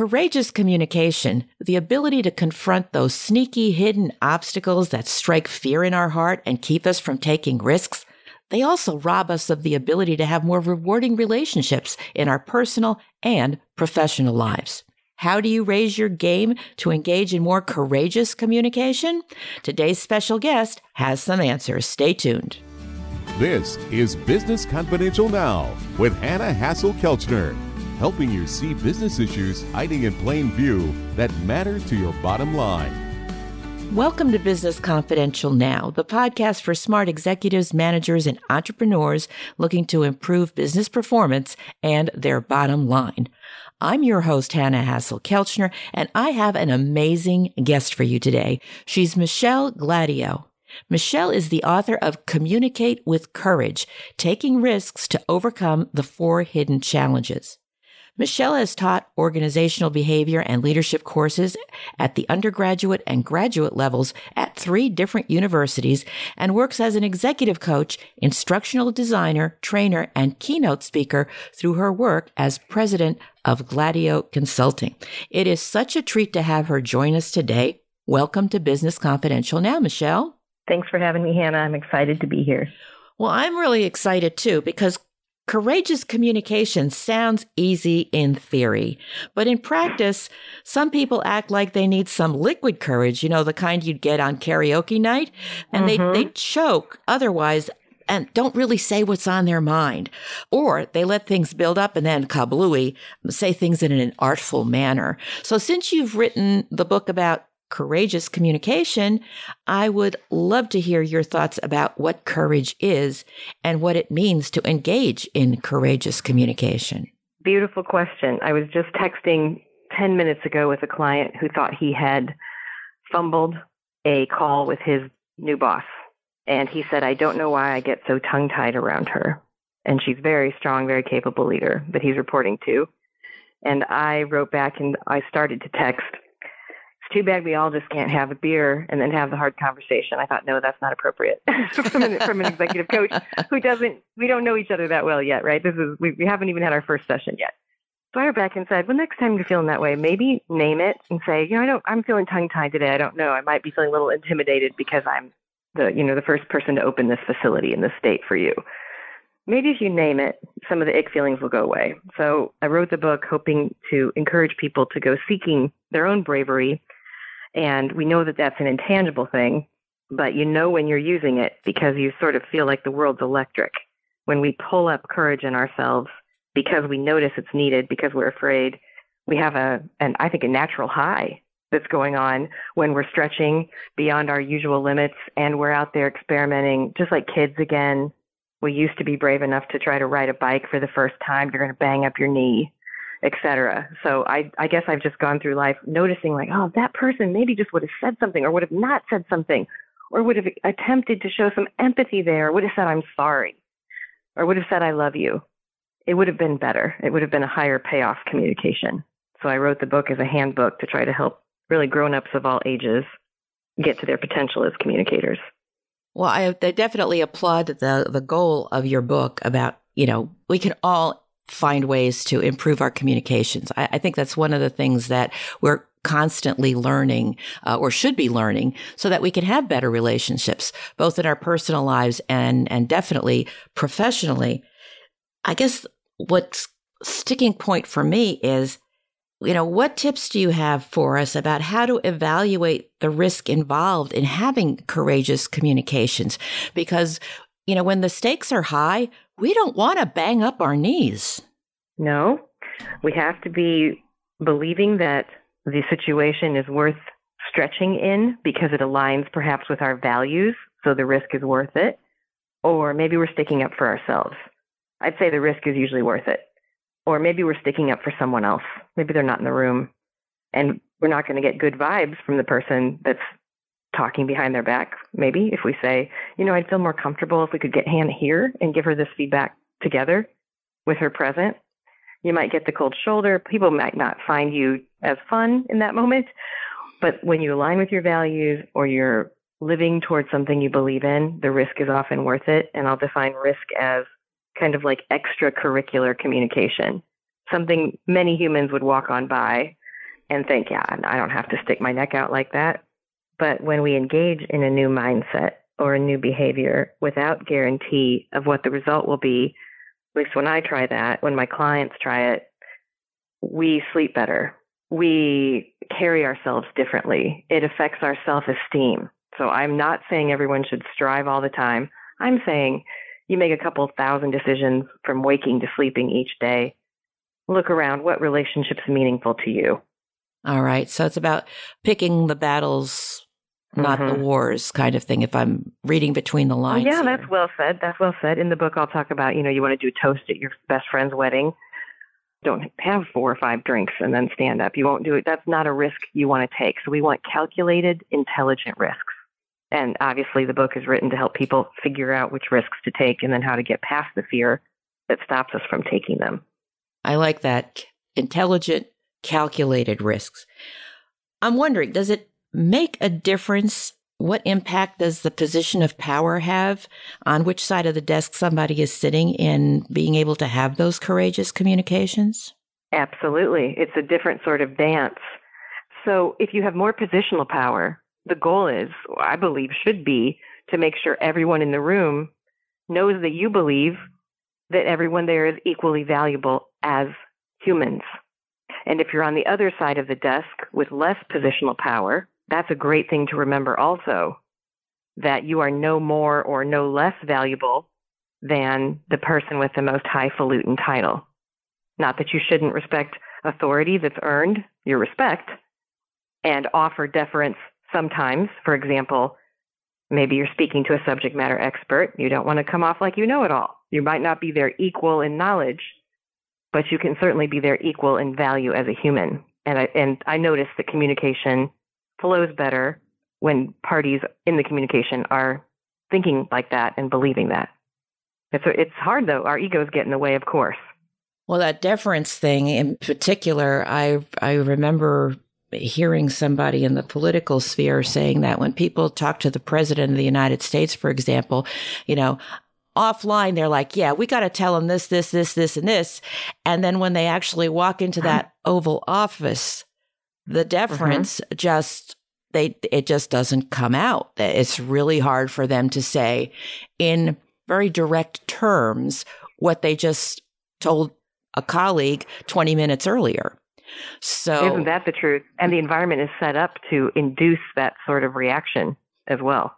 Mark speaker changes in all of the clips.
Speaker 1: courageous communication, the ability to confront those sneaky hidden obstacles that strike fear in our heart and keep us from taking risks, they also rob us of the ability to have more rewarding relationships in our personal and professional lives. How do you raise your game to engage in more courageous communication? Today's special guest has some answers. Stay tuned.
Speaker 2: This is Business Confidential Now with Hanna Hasl-Kelchner helping you see business issues hiding in plain view that matter to your bottom line.
Speaker 1: Welcome to Business Confidential Now, the podcast for smart executives, managers, and entrepreneurs looking to improve business performance and their bottom line. I'm your host, Hanna Hasl-Kelchner, and I have an amazing guest for you today. She's Michelle Gladieux. Michelle is the author of Communicate with Courage, Taking Risks to Overcome the Four Hidden Challenges. Michelle has taught organizational behavior and leadership courses at the undergraduate and graduate levels at three different universities and works as an executive coach, instructional designer, trainer, and keynote speaker through her work as president of Gladieux Consulting. It is such a treat to have her join us today. Welcome to Business Confidential now, Michelle.
Speaker 3: Thanks for having me, Hannah. I'm excited to be here.
Speaker 1: Well, I'm really excited too because Courageous communication sounds easy in theory, but in practice, some people act like they need some liquid courage, you know, the kind you'd get on karaoke night, and mm-hmm. they, they choke otherwise and don't really say what's on their mind. Or they let things build up and then kablooey, say things in an artful manner. So since you've written the book about courageous communication, I would love to hear your thoughts about what courage is and what it means to engage in courageous communication.
Speaker 3: Beautiful question. I was just texting 10 minutes ago with a client who thought he had fumbled a call with his new boss. And he said, I don't know why I get so tongue tied around her. And she's very strong, very capable leader that he's reporting to. And I wrote back and I started to text too bad we all just can't have a beer and then have the hard conversation. I thought, no, that's not appropriate from, an, from an executive coach who doesn't, we don't know each other that well yet, right? This is, we, we haven't even had our first session yet. So I wrote back and said, well, next time you're feeling that way, maybe name it and say, you know, I don't, I'm feeling tongue tied today. I don't know. I might be feeling a little intimidated because I'm the, you know, the first person to open this facility in this state for you. Maybe if you name it, some of the ick feelings will go away. So I wrote the book hoping to encourage people to go seeking their own bravery and we know that that's an intangible thing, but you know when you're using it because you sort of feel like the world's electric. When we pull up courage in ourselves because we notice it's needed, because we're afraid, we have a, and I think a natural high that's going on when we're stretching beyond our usual limits and we're out there experimenting just like kids again. We used to be brave enough to try to ride a bike for the first time. You're going to bang up your knee etc. So I, I guess I've just gone through life noticing like, oh, that person maybe just would have said something or would have not said something or would have attempted to show some empathy there, would have said, I'm sorry, or would have said, I love you. It would have been better. It would have been a higher payoff communication. So I wrote the book as a handbook to try to help really grown ups of all ages get to their potential as communicators.
Speaker 1: Well, I, I definitely applaud the the goal of your book about you know we can all find ways to improve our communications. I, I think that's one of the things that we're constantly learning uh, or should be learning so that we can have better relationships both in our personal lives and and definitely professionally i guess what's sticking point for me is you know what tips do you have for us about how to evaluate the risk involved in having courageous communications because you know when the stakes are high we don't want to bang up our knees.
Speaker 3: No, we have to be believing that the situation is worth stretching in because it aligns perhaps with our values, so the risk is worth it. Or maybe we're sticking up for ourselves. I'd say the risk is usually worth it. Or maybe we're sticking up for someone else. Maybe they're not in the room. And we're not going to get good vibes from the person that's talking behind their back, maybe, if we say, you know, I'd feel more comfortable if we could get Hannah here and give her this feedback together with her present. You might get the cold shoulder. People might not find you as fun in that moment. But when you align with your values or you're living towards something you believe in, the risk is often worth it. And I'll define risk as kind of like extracurricular communication, something many humans would walk on by and think, yeah, I don't have to stick my neck out like that. But when we engage in a new mindset or a new behavior without guarantee of what the result will be, at least when I try that, when my clients try it, we sleep better. We carry ourselves differently. It affects our self esteem. So I'm not saying everyone should strive all the time. I'm saying you make a couple thousand decisions from waking to sleeping each day. Look around. What relationship's meaningful to you?
Speaker 1: All right. So it's about picking the battles, not mm-hmm. the wars kind of thing, if I'm reading between the lines.
Speaker 3: yeah,
Speaker 1: here.
Speaker 3: that's well said. That's well said. In the book, I'll talk about, you know, you want to do a toast at your best friend's wedding. Don't have four or five drinks and then stand up. You won't do it. That's not a risk you want to take. So we want calculated, intelligent risks. And obviously, the book is written to help people figure out which risks to take and then how to get past the fear that stops us from taking them.
Speaker 1: I like that. Intelligent, calculated risks. I'm wondering, does it make a difference? What impact does the position of power have on which side of the desk somebody is sitting in being able to have those courageous communications?
Speaker 3: Absolutely. It's a different sort of dance. So if you have more positional power, the goal is, I believe, should be to make sure everyone in the room knows that you believe that everyone there is equally valuable as humans. And if you're on the other side of the desk with less positional power, that's a great thing to remember also that you are no more or no less valuable than the person with the most highfalutin title. Not that you shouldn't respect authority that's earned your respect and offer deference sometimes. For example, maybe you're speaking to a subject matter expert. You don't want to come off like you know it all. You might not be their equal in knowledge, but you can certainly be their equal in value as a human. And I, and I notice that communication flows better when parties in the communication are thinking like that and believing that. It's, it's hard though. Our egos get in the way, of course.
Speaker 1: Well, that deference thing in particular, I I remember hearing somebody in the political sphere saying that when people talk to the president of the United States, for example, you know, offline, they're like, yeah, we got to tell them this, this, this, this, and this. And then when they actually walk into uh-huh. that Oval Office, the deference mm-hmm. just they it just doesn't come out. It's really hard for them to say in very direct terms what they just told a colleague 20 minutes earlier. So
Speaker 3: Isn't that the truth? And the environment is set up to induce that sort of reaction as well,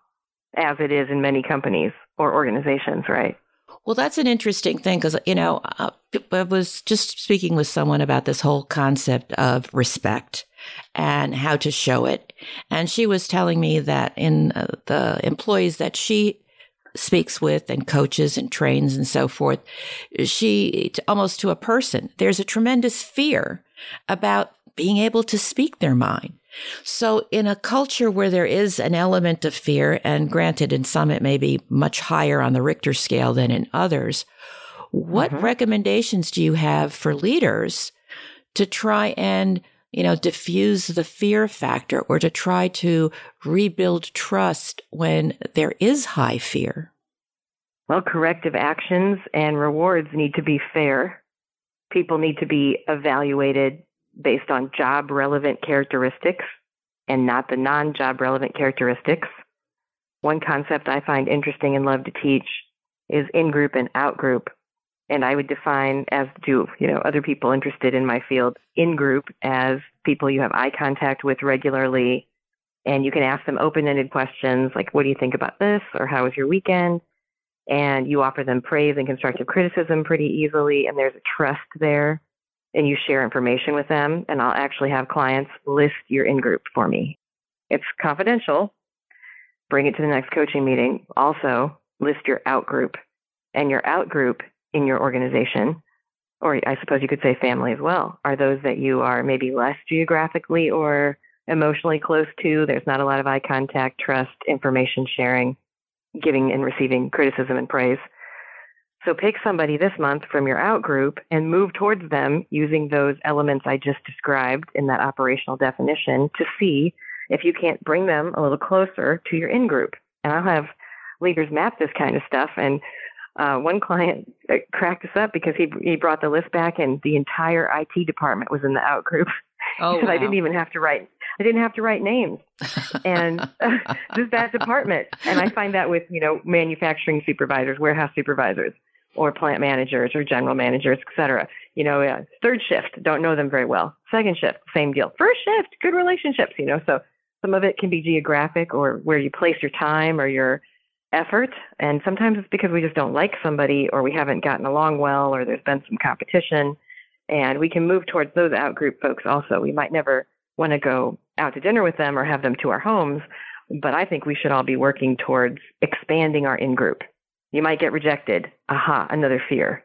Speaker 3: as it is in many companies or organizations, right?
Speaker 1: Well, that's an interesting thing because, you know, uh, I was just speaking with someone about this whole concept of respect and how to show it. And she was telling me that in uh, the employees that she speaks with and coaches and trains and so forth, she almost to a person, there's a tremendous fear about being able to speak their mind. So in a culture where there is an element of fear, and granted, in some it may be much higher on the Richter scale than in others, what mm-hmm. recommendations do you have for leaders to try and you know, diffuse the fear factor or to try to rebuild trust when there is high fear?
Speaker 3: Well, corrective actions and rewards need to be fair. People need to be evaluated based on job relevant characteristics and not the non job relevant characteristics. One concept I find interesting and love to teach is in group and out group. And I would define, as do you know other people interested in my field, in group as people you have eye contact with regularly, and you can ask them open-ended questions like, "What do you think about this?" or "How was your weekend?" And you offer them praise and constructive criticism pretty easily, and there's a trust there and you share information with them. And I'll actually have clients list your in group for me. It's confidential. Bring it to the next coaching meeting. Also, list your out group and your out group in your organization, or I suppose you could say family as well, are those that you are maybe less geographically or emotionally close to. There's not a lot of eye contact, trust, information sharing, giving and receiving criticism and praise. So pick somebody this month from your out group and move towards them using those elements I just described in that operational definition to see if you can't bring them a little closer to your in group. And I'll have leaders map this kind of stuff. And uh, one client cracked us up because he he brought the list back and the entire IT department was in the out group. Oh, wow. I didn't even have to write. I didn't have to write names, and uh, this that department. And I find that with you know manufacturing supervisors, warehouse supervisors, or plant managers, or general managers, et cetera. You know, uh, third shift, don't know them very well. Second shift, same deal. First shift, good relationships. You know, so some of it can be geographic or where you place your time or your effort. And sometimes it's because we just don't like somebody or we haven't gotten along well or there's been some competition. And we can move towards those outgroup folks also. We might never want to go out to dinner with them or have them to our homes, but I think we should all be working towards expanding our in group. You might get rejected. Aha, another fear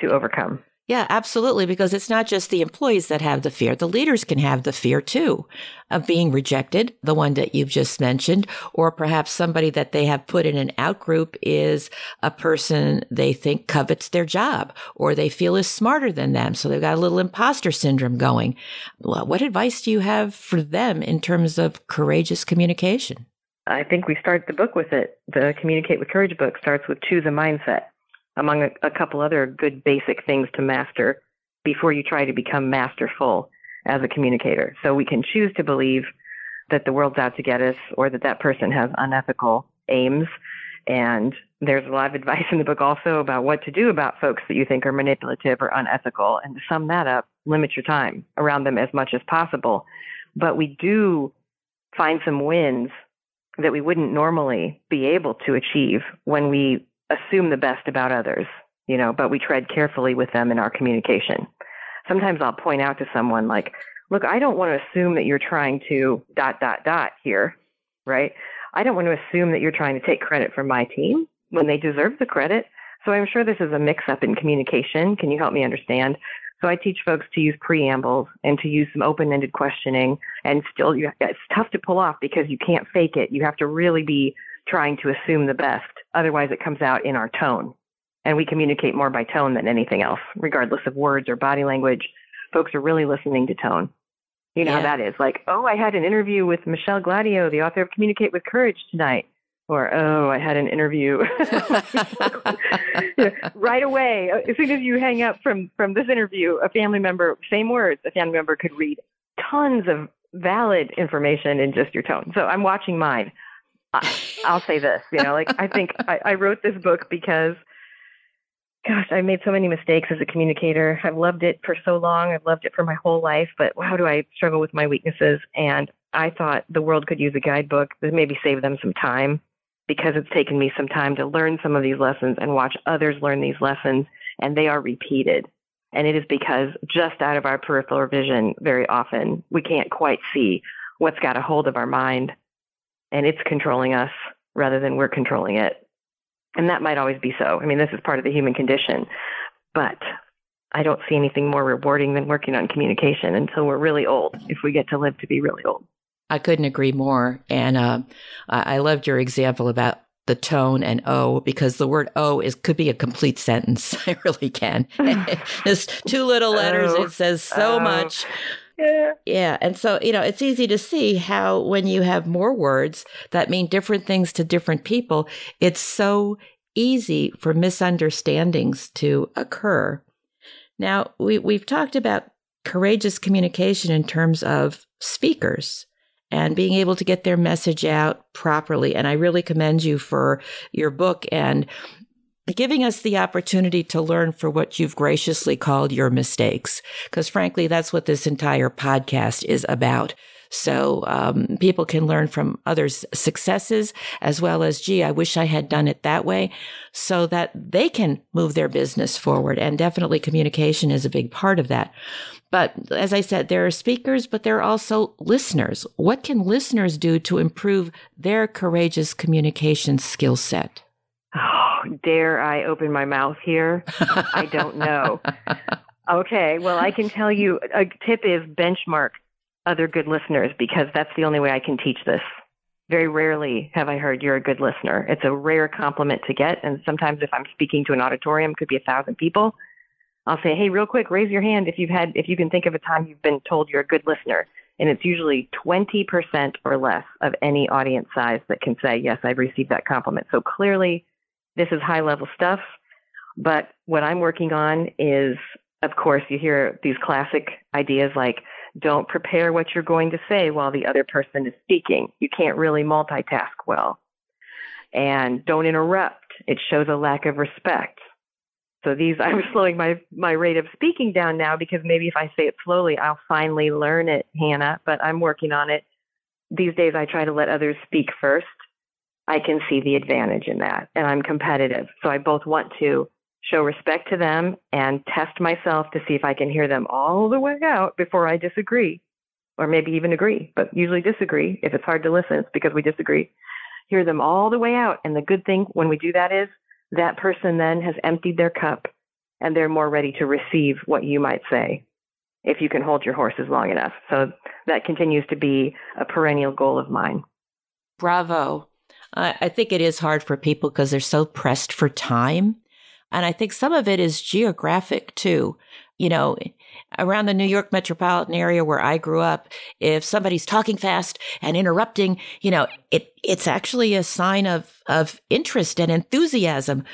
Speaker 3: to overcome.
Speaker 1: Yeah, absolutely. Because it's not just the employees that have the fear. The leaders can have the fear too of being rejected, the one that you've just mentioned, or perhaps somebody that they have put in an out group is a person they think covets their job or they feel is smarter than them. So they've got a little imposter syndrome going. Well, what advice do you have for them in terms of courageous communication?
Speaker 3: I think we start the book with it. The Communicate with Courage book starts with choose a mindset among a, a couple other good basic things to master before you try to become masterful as a communicator. So we can choose to believe that the world's out to get us or that that person has unethical aims. And there's a lot of advice in the book also about what to do about folks that you think are manipulative or unethical. And to sum that up, limit your time around them as much as possible. But we do find some wins that we wouldn't normally be able to achieve when we assume the best about others, you know, but we tread carefully with them in our communication. Sometimes I'll point out to someone like, look, I don't want to assume that you're trying to dot, dot, dot here, right? I don't want to assume that you're trying to take credit from my team when they deserve the credit. So I'm sure this is a mix up in communication. Can you help me understand? So I teach folks to use preambles and to use some open-ended questioning and still you, it's tough to pull off because you can't fake it. You have to really be trying to assume the best. Otherwise, it comes out in our tone. And we communicate more by tone than anything else, regardless of words or body language. Folks are really listening to tone. You know yeah. how that is. Like, oh, I had an interview with Michelle Gladieux, the author of Communicate with Courage tonight. Or, oh, I had an interview. right away, as soon as you hang up from, from this interview, a family member, same words, a family member could read tons of valid information in just your tone. So I'm watching mine. I'll say this, you know, like I think I, I wrote this book because, gosh, I made so many mistakes as a communicator. I've loved it for so long. I've loved it for my whole life, but how do I struggle with my weaknesses? And I thought the world could use a guidebook that maybe save them some time because it's taken me some time to learn some of these lessons and watch others learn these lessons, and they are repeated. And it is because just out of our peripheral vision, very often we can't quite see what's got a hold of our mind and it's controlling us rather than we're controlling it. And that might always be so. I mean, this is part of the human condition. But I don't see anything more rewarding than working on communication until we're really old, if we get to live to be really old.
Speaker 1: I couldn't agree more. And uh, I loved your example about the tone and O because the word O is could be a complete sentence. I really can. It's two little letters. Oh, it says so oh. much. Yeah. Yeah. And so, you know, it's easy to see how when you have more words that mean different things to different people, it's so easy for misunderstandings to occur. Now, we, we've talked about courageous communication in terms of speakers and being able to get their message out properly. And I really commend you for your book and giving us the opportunity to learn for what you've graciously called your mistakes. Because frankly, that's what this entire podcast is about. So um, people can learn from others' successes as well as, gee, I wish I had done it that way so that they can move their business forward. And definitely communication is a big part of that. But as I said, there are speakers, but there are also listeners. What can listeners do to improve their courageous communication skill set?
Speaker 3: Oh, dare I open my mouth here? I don't know. Okay, well, I can tell you a tip is benchmark other good listeners because that's the only way I can teach this. Very rarely have I heard you're a good listener. It's a rare compliment to get. And sometimes if I'm speaking to an auditorium, could be a thousand people, I'll say, hey, real quick, raise your hand if you've had, if you can think of a time you've been told you're a good listener. And it's usually 20% or less of any audience size that can say, yes, I've received that compliment. So clearly this is high level stuff. But what I'm working on is, of course, you hear these classic ideas like Don't prepare what you're going to say while the other person is speaking. You can't really multitask well. And don't interrupt. It shows a lack of respect. So these, I'm slowing my, my rate of speaking down now because maybe if I say it slowly, I'll finally learn it, Hannah, but I'm working on it. These days I try to let others speak first. I can see the advantage in that and I'm competitive. So I both want to show respect to them and test myself to see if I can hear them all the way out before I disagree or maybe even agree, but usually disagree. If it's hard to listen, it's because we disagree. Hear them all the way out. And the good thing when we do that is that person then has emptied their cup and they're more ready to receive what you might say if you can hold your horses long enough. So that continues to be a perennial goal of mine.
Speaker 1: Bravo. I think it is hard for people because they're so pressed for time. And I think some of it is geographic too. You know, around the New York metropolitan area where I grew up, if somebody's talking fast and interrupting, you know, it, it's actually a sign of, of interest and enthusiasm.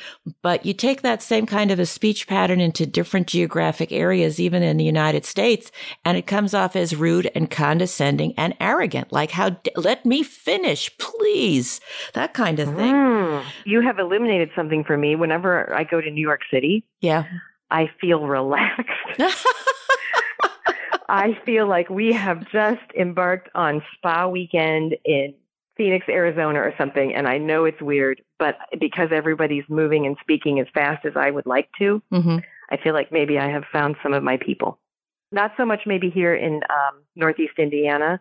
Speaker 1: But you take that same kind of a speech pattern into different geographic areas, even in the United States, and it comes off as rude and condescending and arrogant. Like, how, let me finish, please. That kind of thing. Mm,
Speaker 3: you have illuminated something for me. Whenever I go to New York City,
Speaker 1: yeah.
Speaker 3: I feel relaxed. I feel like we have just embarked on spa weekend in Phoenix, Arizona or something. And I know it's weird, but because everybody's moving and speaking as fast as I would like to, mm-hmm. I feel like maybe I have found some of my people. Not so much maybe here in um, Northeast Indiana.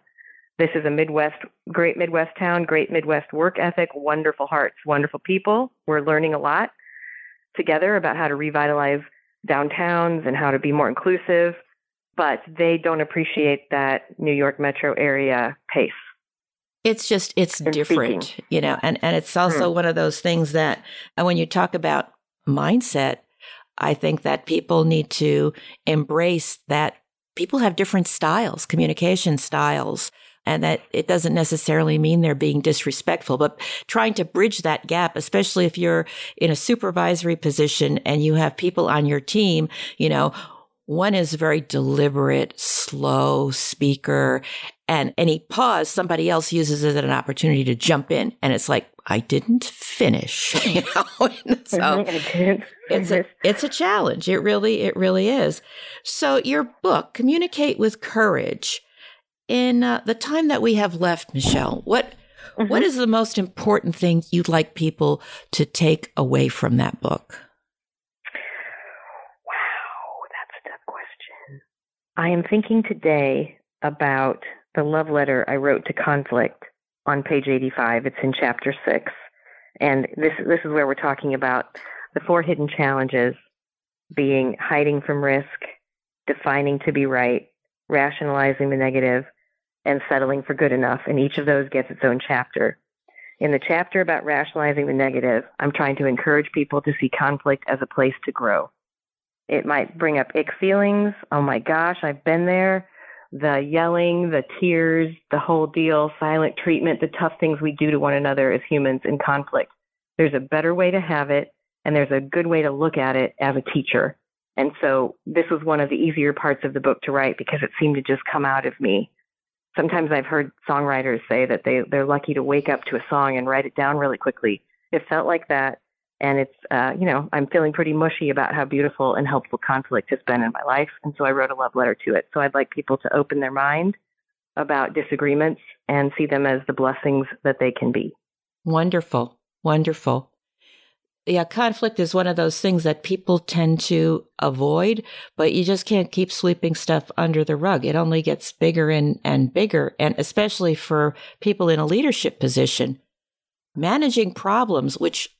Speaker 3: This is a Midwest, great Midwest town, great Midwest work ethic, wonderful hearts, wonderful people. We're learning a lot together about how to revitalize downtowns and how to be more inclusive but they don't appreciate that New York metro area pace.
Speaker 1: It's just it's different, speaking. you know, and and it's also mm. one of those things that when you talk about mindset, I think that people need to embrace that people have different styles, communication styles, and that it doesn't necessarily mean they're being disrespectful, but trying to bridge that gap, especially if you're in a supervisory position and you have people on your team, you know, one is very deliberate, slow speaker. And any pause, somebody else uses it as an opportunity to jump in. And it's like, I didn't finish, you know? so it's a, it's a challenge. It really, it really is. So your book, Communicate with Courage. In uh, the time that we have left, Michelle, what, mm-hmm. what is the most important thing you'd like people to take away from that book? Wow, that's a tough question.
Speaker 3: I am thinking today about the love letter I wrote to conflict on page 85. It's in chapter 6. And this this is where we're talking about the four hidden challenges being hiding from risk, defining to be right, rationalizing the negative, and settling for good enough. And each of those gets its own chapter. In the chapter about rationalizing the negative, I'm trying to encourage people to see conflict as a place to grow. It might bring up ick feelings. Oh my gosh, I've been there. The yelling, the tears, the whole deal, silent treatment, the tough things we do to one another as humans in conflict. There's a better way to have it, and there's a good way to look at it as a teacher. And so this was one of the easier parts of the book to write because it seemed to just come out of me. Sometimes I've heard songwriters say that they, they're lucky to wake up to a song and write it down really quickly. It felt like that and it's uh, you know i'm feeling pretty mushy about how beautiful and helpful conflict has been in my life and so i wrote a love letter to it. So i'd like people to open their mind about disagreements and see them as the blessings that they can be.
Speaker 1: Wonderful. Wonderful yeah conflict is one of those things that people tend to avoid but you just can't keep sweeping stuff under the rug it only gets bigger and, and bigger and especially for people in a leadership position managing problems which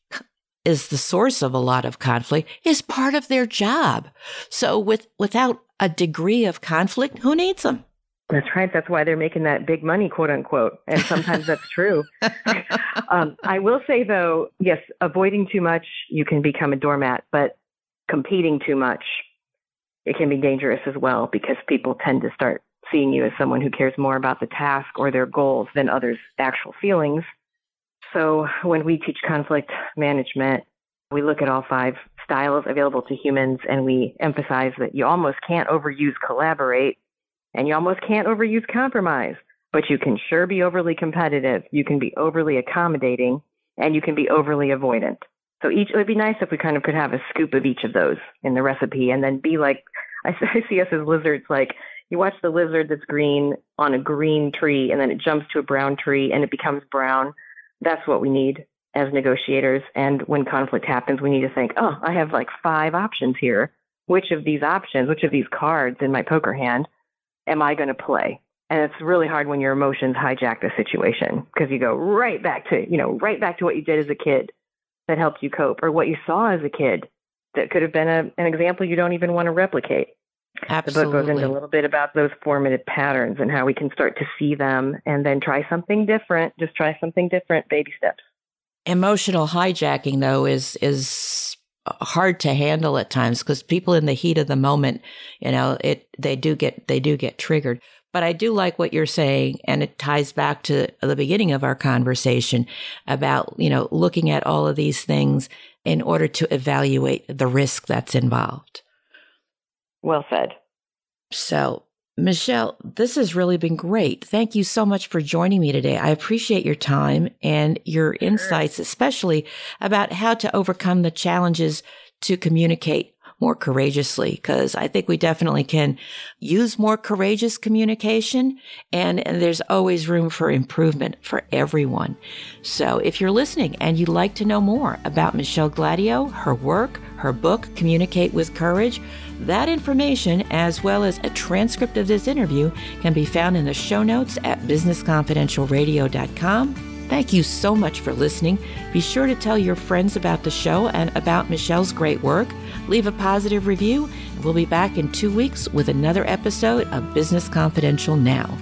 Speaker 1: is the source of a lot of conflict is part of their job. So with without a degree of conflict, who needs them?
Speaker 3: That's right. That's why they're making that big money, quote unquote. And sometimes that's true. um, I will say, though, yes, avoiding too much, you can become a doormat, but competing too much, it can be dangerous as well because people tend to start seeing you as someone who cares more about the task or their goals than others' actual feelings. So when we teach conflict management, we look at all five styles available to humans and we emphasize that you almost can't overuse collaborate And you almost can't overuse compromise, but you can sure be overly competitive. You can be overly accommodating and you can be overly avoidant. So each, it would be nice if we kind of could have a scoop of each of those in the recipe and then be like, I, I see us as lizards, like you watch the lizard that's green on a green tree and then it jumps to a brown tree and it becomes brown. That's what we need as negotiators. And when conflict happens, we need to think, oh, I have like five options here. Which of these options, which of these cards in my poker hand am I going to play? And it's really hard when your emotions hijack the situation because you go right back to, you know, right back to what you did as a kid that helped you cope or what you saw as a kid that could have been a, an example you don't even want to replicate.
Speaker 1: Absolutely.
Speaker 3: The book goes into a little bit about those formative patterns and how we can start to see them and then try something different. Just try something different, baby steps.
Speaker 1: Emotional hijacking, though, is is hard to handle at times because people in the heat of the moment, you know, it they do get they do get triggered. But I do like what you're saying, and it ties back to the beginning of our conversation about you know looking at all of these things in order to evaluate the risk that's involved.
Speaker 3: Well said.
Speaker 1: So, Michelle, this has really been great. Thank you so much for joining me today. I appreciate your time and your sure. insights, especially about how to overcome the challenges to communicate more courageously because I think we definitely can use more courageous communication and, and there's always room for improvement for everyone. So if you're listening and you'd like to know more about Michelle Gladieux, her work, her book, Communicate with Courage, that information, as well as a transcript of this interview, can be found in the show notes at businessconfidentialradio.com Thank you so much for listening. Be sure to tell your friends about the show and about Michelle's great work. Leave a positive review. We'll be back in two weeks with another episode of Business Confidential Now.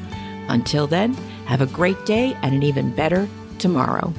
Speaker 1: Until then, have a great day and an even better tomorrow.